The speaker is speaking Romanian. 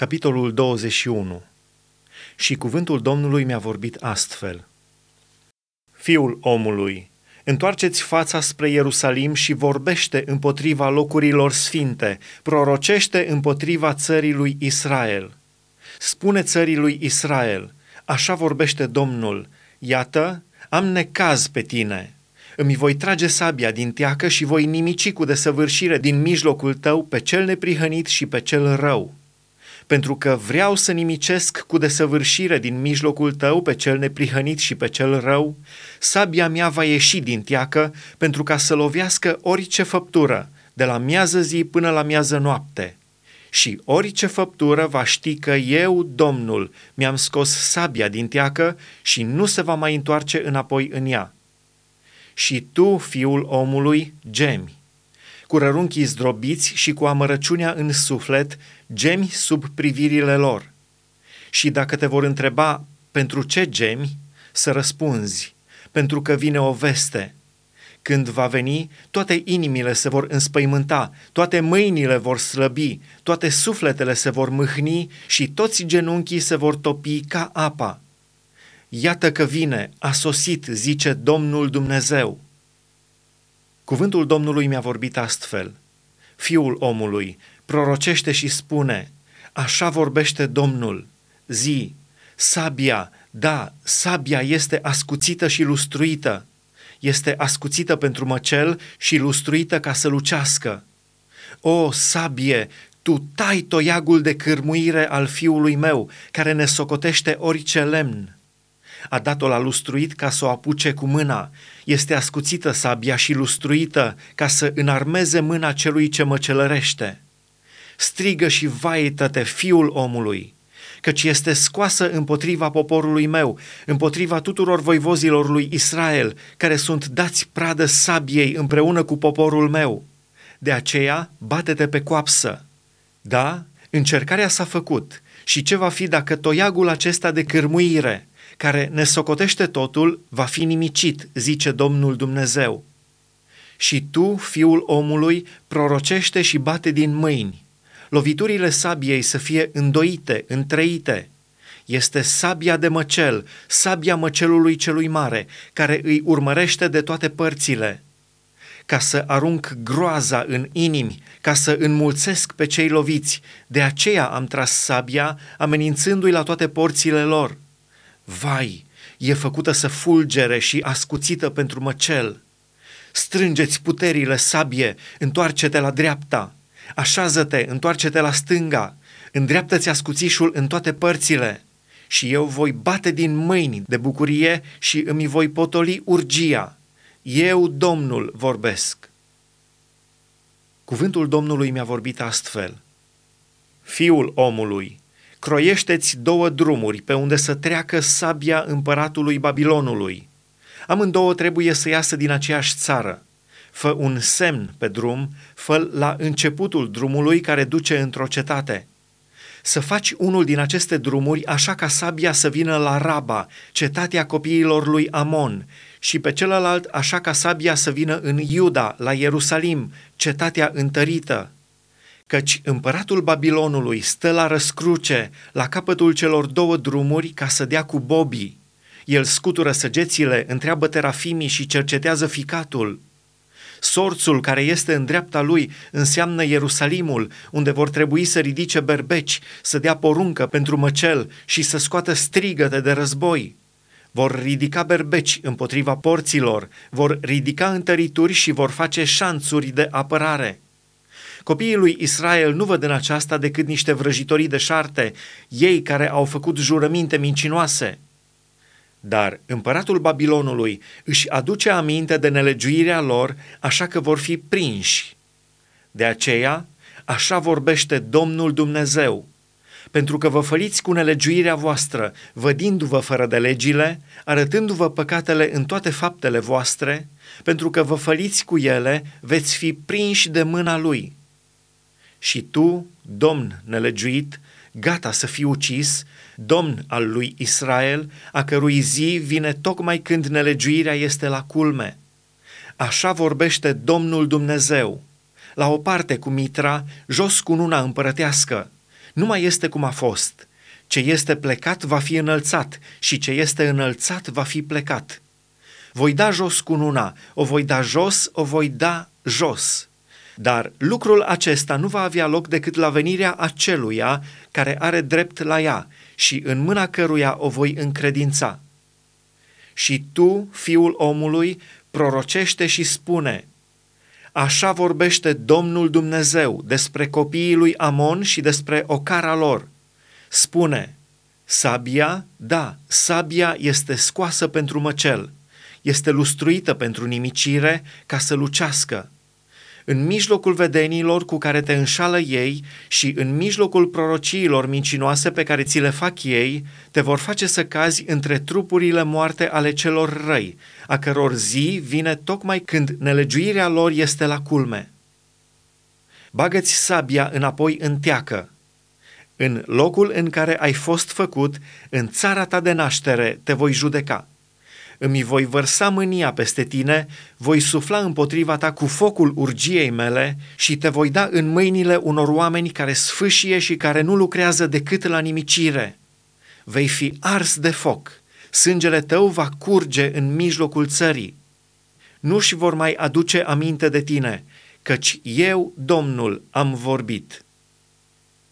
Capitolul 21 Și cuvântul Domnului mi-a vorbit astfel. Fiul omului, întoarceți fața spre Ierusalim și vorbește împotriva locurilor sfinte, prorocește împotriva țării lui Israel. Spune țării lui Israel, așa vorbește Domnul, iată, am necaz pe tine, îmi voi trage sabia din teacă și voi nimici cu desăvârșire din mijlocul tău pe cel neprihănit și pe cel rău pentru că vreau să nimicesc cu desăvârșire din mijlocul tău pe cel neprihănit și pe cel rău, sabia mea va ieși din teacă pentru ca să lovească orice făptură, de la miază zi până la miază noapte. Și orice făptură va ști că eu, Domnul, mi-am scos sabia din teacă și nu se va mai întoarce înapoi în ea. Și tu, fiul omului, gemi cu rărunchii zdrobiți și cu amărăciunea în suflet, gemi sub privirile lor. Și dacă te vor întreba pentru ce gemi, să răspunzi, pentru că vine o veste. Când va veni, toate inimile se vor înspăimânta, toate mâinile vor slăbi, toate sufletele se vor mâhni și toți genunchii se vor topi ca apa. Iată că vine, a sosit, zice Domnul Dumnezeu. Cuvântul Domnului mi-a vorbit astfel. Fiul omului, prorocește și spune, așa vorbește Domnul, zi, sabia, da, sabia este ascuțită și lustruită, este ascuțită pentru măcel și lustruită ca să lucească. O, sabie, tu tai toiagul de cârmuire al fiului meu, care ne socotește orice lemn. A dat-o la lustruit ca să o apuce cu mâna. Este ascuțită sabia și lustruită ca să înarmeze mâna celui ce mă celărește. Strigă și vaită-te, fiul omului, căci este scoasă împotriva poporului meu, împotriva tuturor voivozilor lui Israel, care sunt dați pradă sabiei împreună cu poporul meu. De aceea, bate-te pe coapsă. Da, încercarea s-a făcut și ce va fi dacă toiagul acesta de cârmuire, care ne socotește totul, va fi nimicit, zice Domnul Dumnezeu. Și tu, fiul omului, prorocește și bate din mâini. Loviturile sabiei să fie îndoite, întreite. Este sabia de măcel, sabia măcelului celui mare, care îi urmărește de toate părțile, ca să arunc groaza în inimi, ca să înmulțesc pe cei loviți. De aceea am tras sabia, amenințându-i la toate porțile lor. Vai, e făcută să fulgere și ascuțită pentru măcel. Strângeți puterile, sabie, întoarce-te la dreapta. Așează-te, întoarce-te la stânga. Îndreaptă-ți ascuțișul în toate părțile. Și eu voi bate din mâini de bucurie și îmi voi potoli urgia. Eu, Domnul, vorbesc. Cuvântul Domnului mi-a vorbit astfel. Fiul omului, croiește-ți două drumuri pe unde să treacă sabia împăratului Babilonului. Amândouă trebuie să iasă din aceeași țară. Fă un semn pe drum, fă la începutul drumului care duce într-o cetate. Să faci unul din aceste drumuri așa ca sabia să vină la Raba, cetatea copiilor lui Amon, și pe celălalt așa ca sabia să vină în Iuda, la Ierusalim, cetatea întărită căci împăratul Babilonului stă la răscruce, la capătul celor două drumuri, ca să dea cu bobii. El scutură săgețile, întreabă terafimii și cercetează ficatul. Sorțul care este în dreapta lui înseamnă Ierusalimul, unde vor trebui să ridice berbeci, să dea poruncă pentru măcel și să scoată strigăte de război. Vor ridica berbeci împotriva porților, vor ridica întărituri și vor face șanțuri de apărare. Copiii lui Israel nu văd în aceasta decât niște vrăjitorii de șarte, ei care au făcut jurăminte mincinoase. Dar împăratul Babilonului își aduce aminte de nelegiuirea lor, așa că vor fi prinși. De aceea, așa vorbește Domnul Dumnezeu, pentru că vă făliți cu nelegiuirea voastră, vădindu-vă fără de legile, arătându-vă păcatele în toate faptele voastre, pentru că vă făliți cu ele, veți fi prinși de mâna lui și tu, domn nelegiuit, gata să fii ucis, domn al lui Israel, a cărui zi vine tocmai când nelegiuirea este la culme. Așa vorbește Domnul Dumnezeu, la o parte cu mitra, jos cu nuna împărătească, Nu mai este cum a fost. Ce este plecat va fi înălțat și ce este înălțat va fi plecat. Voi da jos cununa, o voi da jos, o voi da jos. Dar lucrul acesta nu va avea loc decât la venirea aceluia care are drept la ea și în mâna căruia o voi încredința. Și tu, fiul omului, prorocește și spune, Așa vorbește Domnul Dumnezeu despre copiii lui Amon și despre ocara lor. Spune, sabia, da, sabia este scoasă pentru măcel, este lustruită pentru nimicire ca să lucească în mijlocul vedenilor cu care te înșală ei și în mijlocul prorociilor mincinoase pe care ți le fac ei, te vor face să cazi între trupurile moarte ale celor răi, a căror zi vine tocmai când nelegiuirea lor este la culme. Bagă-ți sabia înapoi în teacă. În locul în care ai fost făcut, în țara ta de naștere, te voi judeca îmi voi vărsa mânia peste tine, voi sufla împotriva ta cu focul urgiei mele și te voi da în mâinile unor oameni care sfâșie și care nu lucrează decât la nimicire. Vei fi ars de foc, sângele tău va curge în mijlocul țării. Nu și vor mai aduce aminte de tine, căci eu, Domnul, am vorbit.”